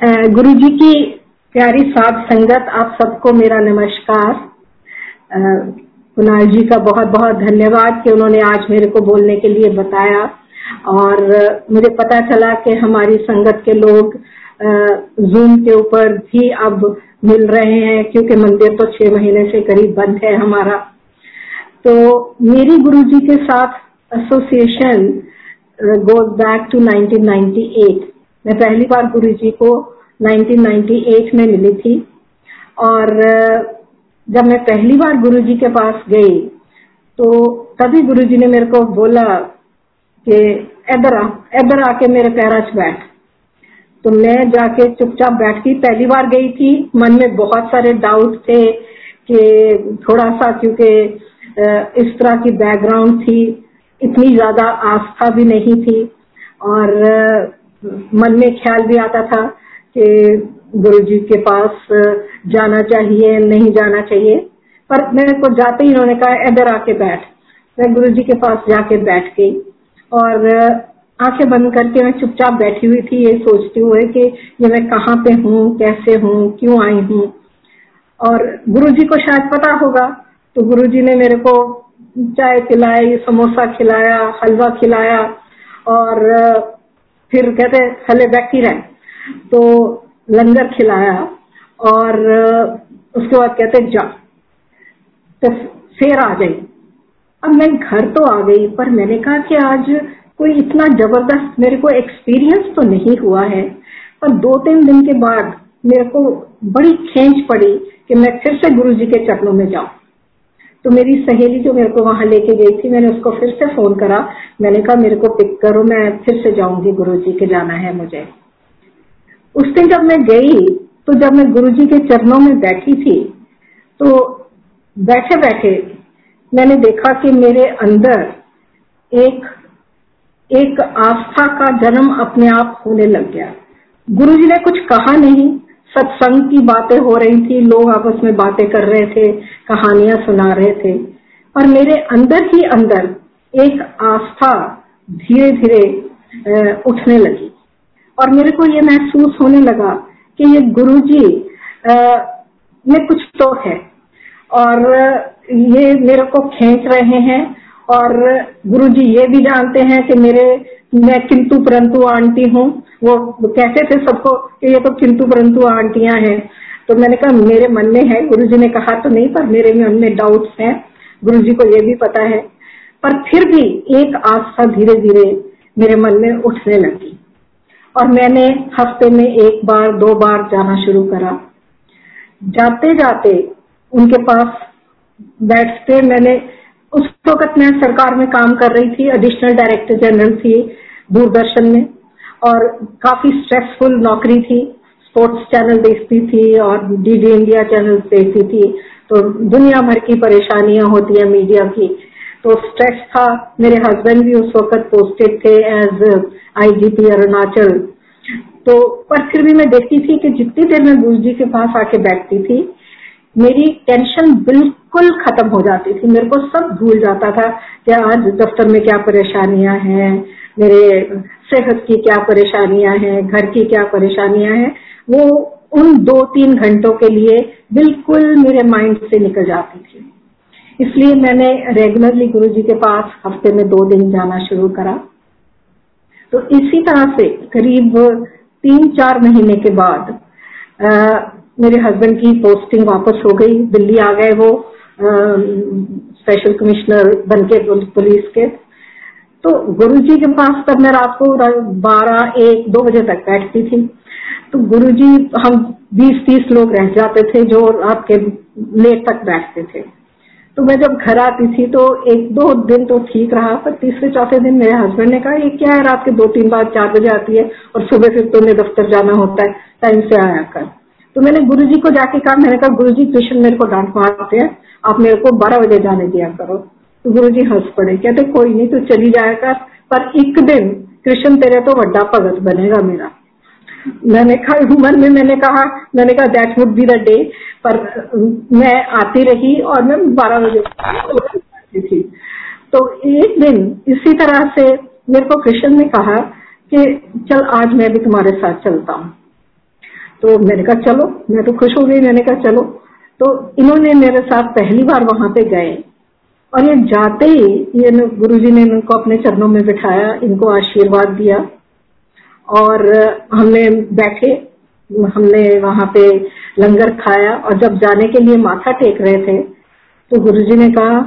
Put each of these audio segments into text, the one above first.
गुरु जी की प्यारी साथ संगत, आप सबको मेरा नमस्कार। कुणाल जी का बहुत बहुत धन्यवाद कि उन्होंने आज मेरे को बोलने के लिए बताया। और मुझे पता चला कि हमारी संगत के लोग जूम के ऊपर भी अब मिल रहे हैं, क्योंकि मंदिर तो छह महीने से करीब बंद है हमारा। तो मेरी गुरु जी के साथ एसोसिएशन गोज बैक टू 1998 मैं पहली बार गुरु जी को 1998 में मिली थी और जब मैं पहली बार गुरु जी के पास गई तो तभी गुरु जी ने मेरे को बोला कि, इधर आ, इधर आके मेरे पैराच बैठ। तो मैं जाके चुपचाप बैठ गई। पहली बार गई थी, मन में बहुत सारे डाउट थे कि थोड़ा सा, क्योंकि इस तरह की बैकग्राउंड थी, इतनी ज़्यादा आस्था भी नहीं थी। और मन में ख्याल भी आता था कि गुरु जी के पास जाना चाहिए, नहीं जाना चाहिए। पर मेरे को जाते ही उन्होंने कहा, इधर आके बैठ। मैं गुरु जी के पास जाके बैठ गई और आँखें बंद करके मैं चुपचाप बैठी हुई थी, ये सोचती हुए कि ये मैं कहाँ पे हूँ, कैसे हूँ, क्यों आई हूँ। और गुरु जी को शायद पता होगा तो गुरु जी ने मेरे को चाय पिलाई, समोसा खिलाया, हलवा खिलाया और फिर कहते हले बैठी रहे. तो लंगर खिलाया और उसके बाद कहते जा. तो फिर आ गई। अब मैं घर तो आ गई, पर मैंने कहा कि आज कोई इतना ज़बरदस्त मेरे को एक्सपीरियंस तो नहीं हुआ है। पर दो तीन दिन के बाद मेरे को बड़ी खेच पड़ी कि मैं फिर से गुरु जी के चरणों में जाऊँ। तो मेरी सहेली जो मेरे को वहाँ लेके गई थी, मैंने उसको फिर से फ़ोन करा। मैंने कहा, मेरे को पिक करो, मैं फिर से जाऊँगी गुरु जी के जाना है मुझे। उस दिन जब मैं गई तो जब मैं गुरु जी के चरणों में बैठी थी तो बैठे बैठे मैंने देखा कि मेरे अंदर एक एक आस्था का जन्म अपने आप होने लग गया। गुरु जी ने कुछ कहा नहीं सत्संग की बातें हो रही थी, लोग आपस में बातें कर रहे थे, कहानियाँ सुना रहे थे। और मेरे अंदर ही अंदर एक आस्था धीरे धीरे उठने लगी। और मेरे को ये महसूस होने लगा कि ये गुरु जी में कुछ तो है। और ये मेरे को खींच रहे हैं। और गुरु जी ये भी जानते हैं कि मेरे मैं किंतु परंतु आंटी हूँ। वो कहते थे सबको कि ये तो किंतु परंतु आंटियाँ हैं। तो मैंने कहा, मेरे मन में है। गुरु जी ने कहा तो नहीं, पर मेरे मन में डाउट्स हैं। गुरु जी को ये भी पता है। पर फिर भी एक आस्था धीरे धीरे मेरे मन में उठने लगी। और मैंने हफ़्ते में एक बार, दो बार जाना शुरू करा। जाते जाते उनके पास बैठते, मैंने उस वक्त मैं सरकार में काम कर रही थी एडिशनल डायरेक्टर जनरल थी। दूरदर्शन में। और काफ़ी स्ट्रेसफुल नौकरी थी स्पोर्ट्स चैनल देखती थी और डीडी इंडिया चैनल देखती थी। तो दुनिया भर की परेशानियाँ होती है मीडिया की। तो स्ट्रेस था। मेरे हस्बैंड भी उस वक्त पोस्टेड थे एज आईजीपी अरुणाचल तो पर फिर भी मैं देखती थी कि जितनी देर मैं गुरु जी के पास आके बैठती थी, मेरी टेंशन बिल्कुल खत्म हो जाती थी। मेरे को सब भूल जाता था कि आज दफ्तर में क्या परेशानियाँ हैं मेरे सेहत की क्या परेशानियाँ हैं घर की क्या परेशानियाँ हैं वो उन दो तीन घंटों के लिए बिल्कुल मेरे माइंड से निकल जाती थी। इसलिए मैंने रेगुलरली गुरु जी के पास हफ़्ते में दो दिन जाना शुरू करा। तो इसी तरह से करीब तीन चार महीने के बाद आ, मेरे हस्बैंड की पोस्टिंग वापस हो गई दिल्ली आ गए वो स्पेशल कमिश्नर बन के पुलिस के। तो गुरु जी के पास तब मैं रात को बारह, एक, दो बजे तक बैठती थी। तो गुरु जी हम बीस तीस लोग रह जाते थे जो रात के लेट तक बैठते थे। तो मैं जब घर आती थी तो एक, दो दिन तो ठीक रहा, पर तीसरे, चौथे दिन मेरे हस्बैंड ने कहा, ये क्या है, रात के दो तीन बार चार बजे आती है और सुबह फिर तुम्हें दफ्तर जाना होता है टाइम से आया कर। तो मैंने गुरु जी को जाके कहा, मैंने कहा गुरु जी कृष्ण मेरे को डांट मारते हैं, आप मेरे को बारह बजे जाने दिया करो। तो गुरु जी हंस पड़े, कहते, कोई नहीं तो चली कर, पर एक दिन कृष्ण तेरा तो वड्डा भगत बनेगा मेरा। मैंने कहा मन में मैंने कहा मैंने कहा that would be the day पर मैं आती रही और मैं बारह बजे थी। तो एक दिन इसी तरह से मेरे को कृष्ण ने कहा कि, चल, आज मैं भी तुम्हारे साथ चलता हूँ। तो मैंने कहा, चलो, मैं तो खुश हो गई। मैंने कहा, चलो। तो इन्होंने मेरे साथ पहली बार वहाँ पे गए। और ये जाते ही ये गुरु जी ने इनको अपने चरणों में बिठाया, इनको आशीर्वाद दिया और हमने बैठे, हमने वहाँ पे लंगर खाया और जब जाने के लिए माथा टेक रहे थे तो गुरु जी ने कहा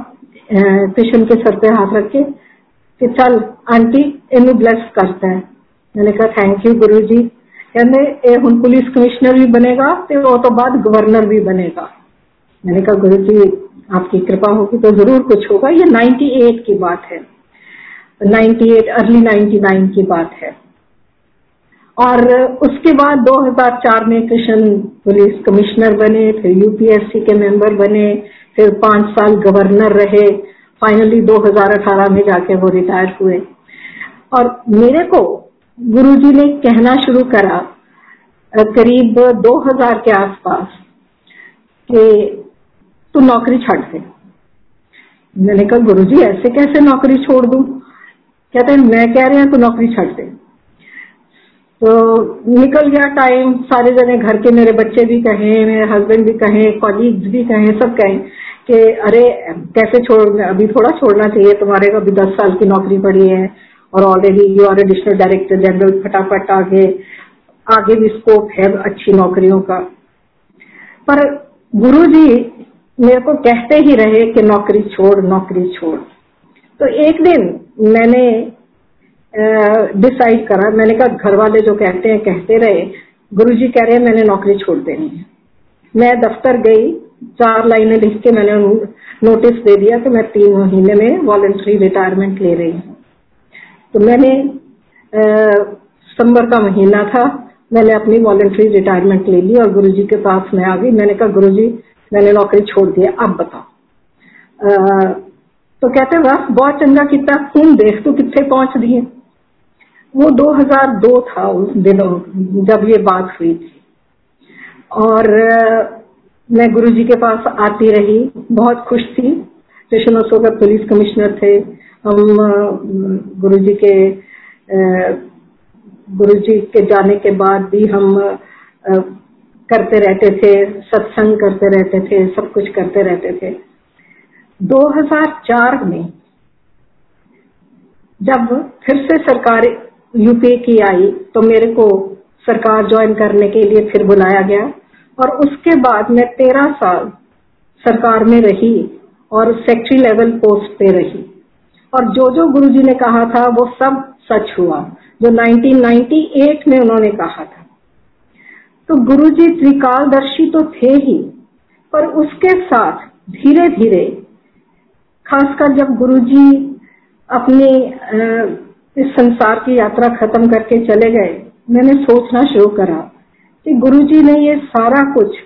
कृष्ण के सर पे हाथ रखे कि चल, आंटी इन ब्लेस करते हैं। मैंने कहा थैंक यू गुरु जी कहने पुलिस कमिश्नर भी बनेगा तो वो तो बाद गवर्नर भी बनेगा। मैंने कहा गुरु जी आपकी कृपा होगी तो ज़रूर कुछ होगा। ये 98 की बात है। 98 अर्ली 99 की बात है। और उसके बाद 2004 में कृष्ण पुलिस कमिश्नर बने, फिर यूपीएससी के मेंबर बने, फिर पाँच साल गवर्नर रहे। फाइनली 2018 में जाके वो रिटायर हुए। और मेरे को गुरुजी ने कहना शुरू करा, करीब 2000 के आसपास, कि तू नौकरी छड़ दे मैंने कहा गुरु जी ऐसे कैसे नौकरी छोड़ दू? कहते हैं, मैं कह रहे हूँ तू नौकरी छड़ दे। तो निकल गया टाइम सारे जने घर के मेरे बच्चे भी कहे, मेरे हस्बैंड भी कहे कॉलीग्स भी कहे, सब कहे कि, अरे, कैसे छोड़, अभी थोड़ा छोड़ना चाहिए, तुम्हारे को अभी दस साल की नौकरी पड़ी है और already you are additional director general फटाफट आगे आगे भी स्कोप है अच्छी नौकरियों का। पर गुरुजी मेरे को कहते ही रहे कि नौकरी छोड़ नौकरी छोड़। तो एक दिन मैंने डिसाइड करा। मैंने कहा घर वाले जो कहते हैं, कहते रहे। गुरुजी कह रहे हैं, मैंने नौकरी छोड़ देनी है। मैं दफ्तर गई, चार लाइनें लिख के मैंने नोटिस दे दिया कि मैं तीन महीने में वॉलेंट्री रिटायरमेंट ले रही हूँ। तो मैंने सितंबर का महीना था। मैंने अपनी वॉलेंट्री रिटायरमेंट ले ली और गुरुजी के पास मैं आ गई। मैंने कहा, गुरुजी मैंने नौकरी छोड़ दिया अब बताओ। तो कहते वाह, बहुत चंगा किता हूँ देख तू कितने पहुँच दिए? वो 2002 था उस दिनों, जब ये बात हुई थी। और मैं गुरुजी के पास आती रही, बहुत खुश थी। कृष्ण सोगर पुलिस कमिश्नर थे। हम गुरुजी के गुरुजी के जाने के बाद भी हम करते रहते थे, सत्संग करते रहते थे, सब कुछ करते रहते थे। 2004 में जब फिर से सरकार यूपी की आई तो मेरे को सरकार ज्वाइन करने के लिए फिर बुलाया गया। और उसके बाद मैं तेरह साल सरकार में रही और सेक्रेटरी लेवल पोस्ट पे रही। और जो जो गुरुजी ने कहा था, वो सब सच हुआ। जो 1998 में उन्होंने कहा था। तो गुरु जी त्रिकालदर्शी तो थे ही, पर उसके साथ धीरे धीरे खासकर जब गुरु जी अपनी इस संसार की यात्रा खत्म करके चले गए, मैंने सोचना शुरू करा कि गुरु जी ने ये सारा कुछ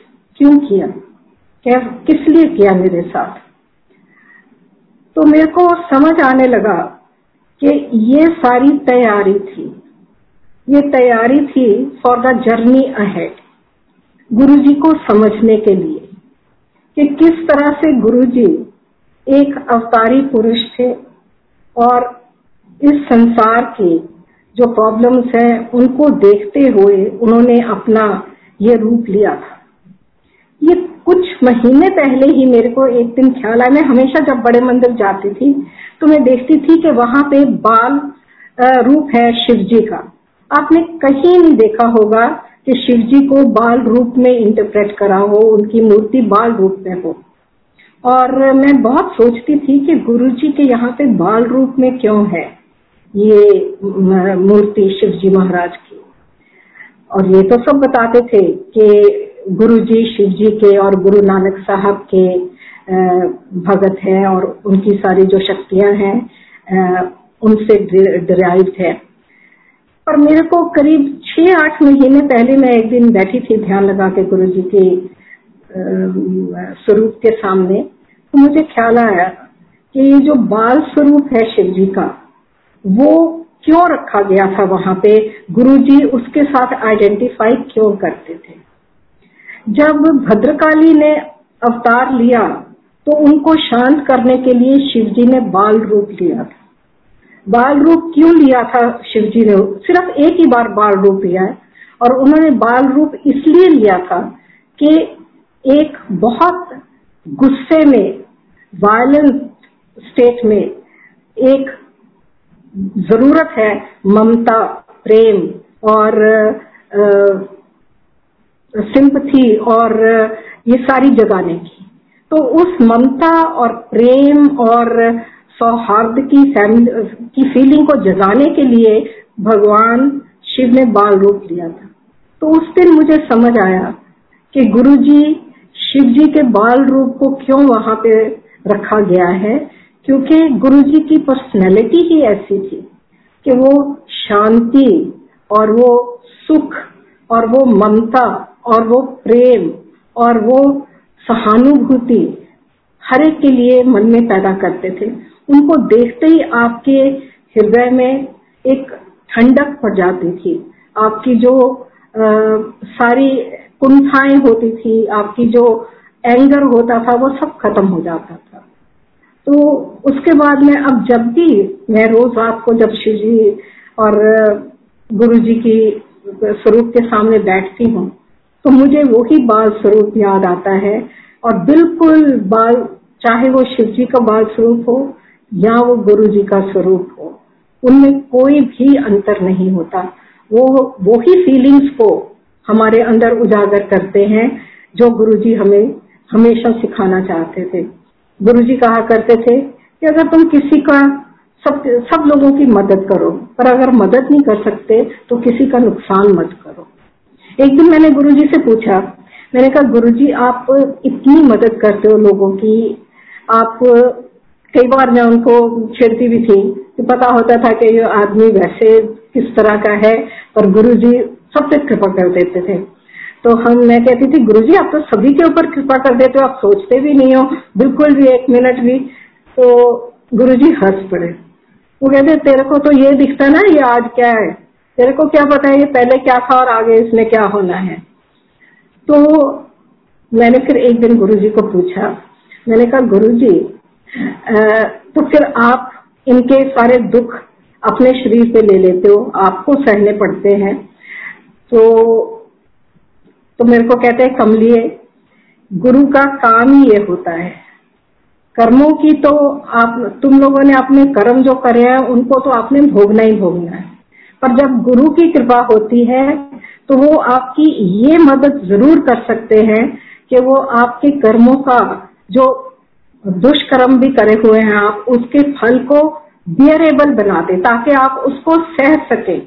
क्यों किया? क्या, किस लिए किया मेरे साथ? तो मेरे को समझ आने लगा कि ये सारी तैयारी थी। ये तैयारी थी फॉर द जर्नी अहेड गुरु जी को समझने के लिए कि किस तरह से गुरु जी एक अवतारी पुरुष थे और इस संसार के जो प्रॉब्लम्स हैं, उनको देखते हुए उन्होंने अपना ये रूप लिया था। ये कुछ महीने पहले ही मेरे को एक दिन ख्याल आया। मैं हमेशा जब बड़े मंदिर जाती थी तो मैं देखती थी कि वहाँ पे बाल रूप है शिव जी का। आपने कहीं नहीं देखा होगा कि शिव जी को बाल रूप में इंटरप्रेट करा हो, उनकी मूर्ति बाल रूप में हो। और मैं बहुत सोचती थी कि गुरु जी के यहाँ पे बाल रूप में क्यों है ये मूर्ति शिव जी महाराज की? और ये तो सब बताते थे कि गुरु जी शिव जी के और गुरु नानक साहब के भगत हैं और उनकी सारी जो शक्तियाँ हैं उनसे डिराइव है। पर मेरे को करीब छह, आठ महीने पहले मैं एक दिन बैठी थी ध्यान लगा के गुरु जी के स्वरूप के सामने तो मुझे ख्याल आया कि ये जो बाल स्वरूप है शिव जी का, वो क्यों रखा गया था वहाँ पे? गुरु जी उसके साथ आइडेंटिफाई क्यों करते थे? जब भद्रकाली ने अवतार लिया तो उनको शांत करने के लिए शिवजी ने बाल रूप लिया था। बाल रूप क्यों लिया था शिवजी ने? सिर्फ़ एक ही बार बाल रूप लिया है। और उन्होंने बाल रूप इसलिए लिया था कि एक बहुत गुस्से में वायलेंट स्टेट में एक ज़रूरत है ममता, प्रेम और सिंपथी और, ये सारी जगाने की। तो उस ममता और प्रेम और सौहार्द की की फीलिंग को जगाने के लिए भगवान शिव ने बाल रूप लिया था। तो उस दिन मुझे समझ आया कि गुरुजी शिव जी के बाल रूप को क्यों वहाँ पे रखा गया है, क्योंकि गुरुजी की पर्सनैलिटी ही ऐसी थी कि वो शांति और वो सुख और वो ममता और वो प्रेम और वो सहानुभूति हर एक के लिए मन में पैदा करते थे। उनको देखते ही आपके हृदय में एक ठंडक पड़ जाती थी। आपकी जो आ, सारी कुंठाएँ होती थी आपकी जो एंगर होता था वो सब खत्म हो जाता था। तो उसके बाद में अब जब भी मैं रोज रात को जब शिव जी और गुरु जी की स्वरूप के सामने बैठती हूँ तो मुझे वही बाल स्वरूप याद आता है। और बिल्कुल बाल चाहे वो शिव जी का बाल स्वरूप हो या वो गुरु जी का स्वरूप हो, उनमें कोई भी अंतर नहीं होता। वो वो ही फीलिंग्स को हमारे अंदर उजागर करते हैं, जो गुरु जी हमें हमेशा सिखाना चाहते थे। गुरु जी कहा करते थे कि अगर तुम किसी का सब सब लोगों की मदद करो, पर अगर मदद नहीं कर सकते तो किसी का नुकसान मत करो। एक दिन मैंने गुरु जी से पूछा, मैंने कहा गुरु जी आप इतनी मदद करते हो लोगों की, आप कई बार मैं उनको छेड़ती भी थी कि पता होता था कि ये आदमी वैसे किस तरह का है पर गुरुजी सब पे कृपा कर देते थे। तो हम, मैं कहती थी गुरु जी आप तो सभी के ऊपर कृपा कर देते हो, आप सोचते भी नहीं हो, बिल्कुल भी एक मिनट भी। तो गुरु जी हंस पड़े। वो कहते, तेरे को तो ये दिखता ना, ये आज क्या है? तेरे को क्या पता है, ये पहले क्या था और आगे इसमें क्या होना है? तो मैंने फिर एक दिन गुरु जी को पूछा। मैंने कहा, गुरुजी तो फिर आप इनके सारे दुख अपने शरीर पे ले लेते हो, आपको सहने पड़ते हैं। तो तो मेरे को कहते हैं, कमलिए, गुरु का काम ही ये होता है। कर्मों की तो आप, तुम लोगों ने अपने कर्म जो करे हैं, उनको तो आपने भोगना ही भोगना है। पर जब गुरु की कृपा होती है तो वो आपकी ये मदद ज़रूर कर सकते हैं कि वो आपके कर्मों का जो दुष्कर्म भी करे हुए हैं आप, उसके फल को बियरेबल बना दे ताकि आप उसको सह सके।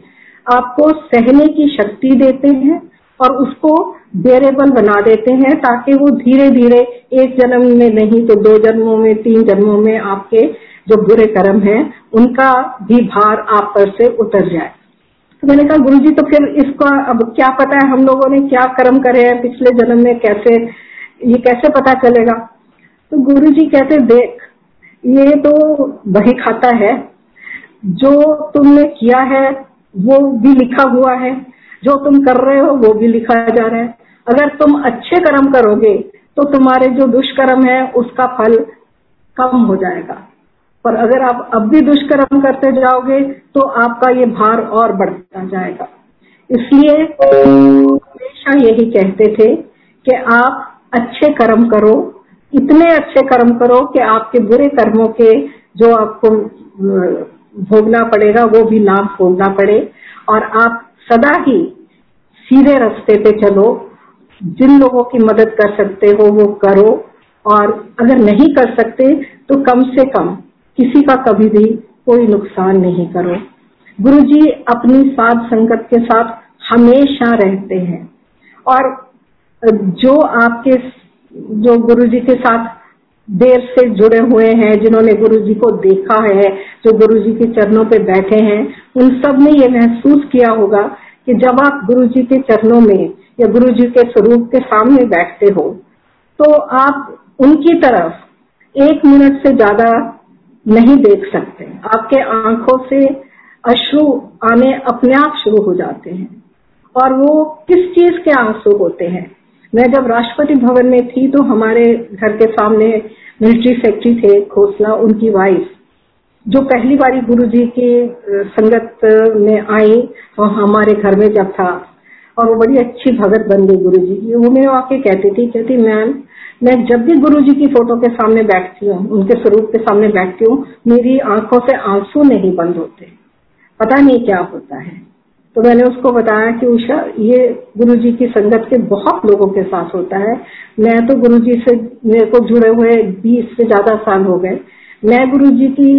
आपको सहने की शक्ति देते हैं और उसको बेरेबल बना देते हैं, ताकि वो धीरे धीरे एक जन्म में नहीं तो दो जन्मों में, तीन जन्मों में आपके जो बुरे कर्म हैं, उनका भी भार आप पर से उतर जाए। तो मैंने कहा गुरु जी तो फिर इसका अब क्या पता है हम लोगों ने क्या कर्म करे हैं, पिछले जन्म में कैसे, ये कैसे पता चलेगा? तो गुरु जी कहते, देख, ये तो वही खाता है। जो तुमने किया है, वो भी लिखा हुआ है। जो तुम कर रहे हो, वो भी लिखा जा रहा है। अगर तुम अच्छे कर्म करोगे तो तुम्हारे जो दुष्कर्म है, उसका फल कम हो जाएगा। पर अगर आप अब भी दुष्कर्म करते जाओगे तो आपका ये भार और बढ़ता जाएगा। इसलिए हमेशा यही कहते थे कि आप अच्छे कर्म करो इतने अच्छे कर्म करो कि आपके बुरे कर्मों के जो आपको भोगना पड़ेगा, वो भी ना भोगना पड़े। और आप सदा ही सीधे रास्ते पे चलो। जिन लोगों की मदद कर सकते हो, वो करो। और अगर नहीं कर सकते तो कम से कम किसी का कभी भी कोई नुकसान नहीं करो। गुरु जी अपनी साध संगत के साथ हमेशा रहते हैं। और जो आपके जो गुरु जी के साथ देर से जुड़े हुए हैं, जिन्होंने गुरु जी को देखा है, जो गुरु जी के चरणों पे बैठे हैं, उन सबने ये महसूस किया होगा कि जब आप गुरु जी के चरणों में या गुरु जी के स्वरूप के सामने बैठते हो तो आप उनकी तरफ़ एक मिनट से ज़्यादा नहीं देख सकते। आपके आँखों से अश्रु आने अपने आप शुरू हो जाते हैं और वो किस चीज़ के आँसू होते हैं? मैं जब राष्ट्रपति भवन में थी तो हमारे घर के सामने मिलिट्री फैक्ट्री थे खोसला उनकी वाइफ जो पहली बारी गुरु जी की संगत में आई और हमारे घर में जब था। और वो बड़ी अच्छी भगत बन गई गुरु जी की। वो मेरे आके कहती थी, कहती मैम मैं जब भी गुरु जी की फ़ोटो के सामने बैठती हूँ, उनके स्वरूप के सामने बैठती हूँ, मेरी आँखों से आँसू नहीं बंद होते। पता नहीं क्या होता है। तो मैंने उसको बताया कि उषा, ये गुरु जी की संगत के बहुत लोगों के साथ होता है। मैं तो गुरु जी से, मेरे को जुड़े हुए बीस से ज़्यादा साल हो गए। मैं गुरु जी की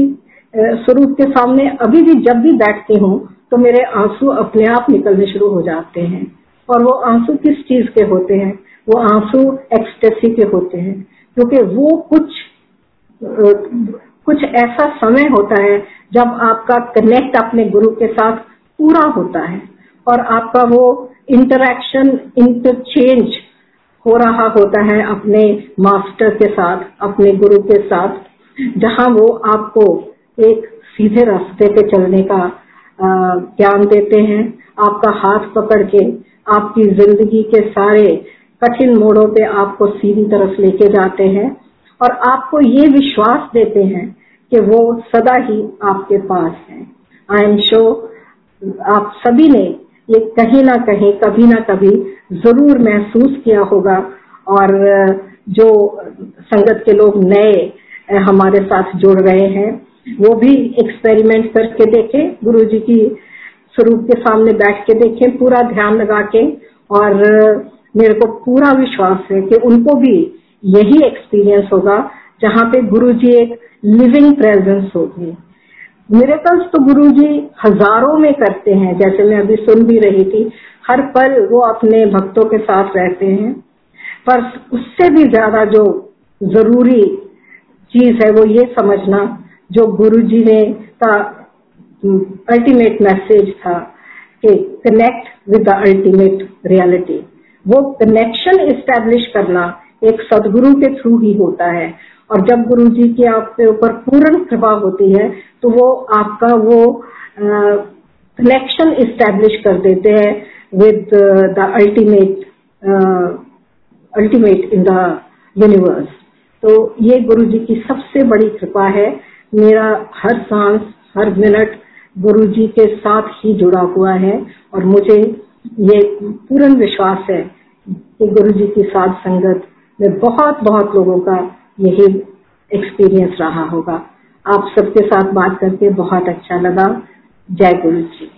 स्वरूप के सामने अभी भी जब भी बैठती हूँ तो मेरे आँसू अपने आप निकलने शुरू हो जाते हैं। और वो आँसू किस चीज़ के होते हैं? वो आँसू एक्सटेसी के होते हैं। क्योंकि वो कुछ कुछ ऐसा समय होता है जब आपका कनेक्ट अपने गुरु के साथ पूरा होता है और आपका वो इंटरेक्शन इंटरचेंज हो रहा होता है अपने मास्टर के साथ, अपने गुरु के साथ, जहाँ वो आपको एक सीधे रास्ते पे चलने का ज्ञान देते हैं, आपका हाथ पकड़ के, आपकी ज़िंदगी के सारे कठिन मोड़ों पे आपको सीधी तरफ़ लेके जाते हैं और आपको ये विश्वास देते हैं कि वो सदा ही आपके पास है। आई एम श्योर आप सभी ने ये कहीं ना कहीं, कभी ना कभी ज़रूर महसूस किया होगा। और जो संगत के लोग नए हमारे साथ जुड़ रहे हैं, वो भी एक्सपेरिमेंट करके देखें गुरु जी की स्वरूप के सामने बैठ के देखें, पूरा ध्यान लगा के। और मेरे को पूरा विश्वास है कि उनको भी यही एक्सपीरियंस होगा, जहाँ पे गुरु जी एक लिविंग प्रेजेंस होगी। मेरे पास तो गुरु जी हज़ारों में करते हैं, जैसे मैं अभी सुन भी रही थी। हर पल वो अपने भक्तों के साथ रहते हैं। पर उससे भी ज़्यादा जो ज़रूरी चीज़ है वो ये समझना, जो गुरु जी ने का अल्टीमेट मैसेज था कि connect with the ultimate reality वो कनेक्शन इस्टेब्लिश करना एक सदगुरु के थ्रू ही होता है। और जब गुरु जी की आपके ऊपर पूर्ण कृपा होती है तो वो आपका वो कनेक्शन इस्टेब्लिश कर देते हैं with the ultimate ultimate in the universe तो ये गुरु जी की सबसे बड़ी कृपा है। मेरा हर सांस, हर मिनट गुरु जी के साथ ही जुड़ा हुआ है और मुझे ये पूर्ण विश्वास है कि गुरु जी की साथ संगत में बहुत बहुत लोगों का यही एक्सपीरियंस रहा होगा। आप सबके साथ बात करके बहुत अच्छा लगा। जय गुरु जी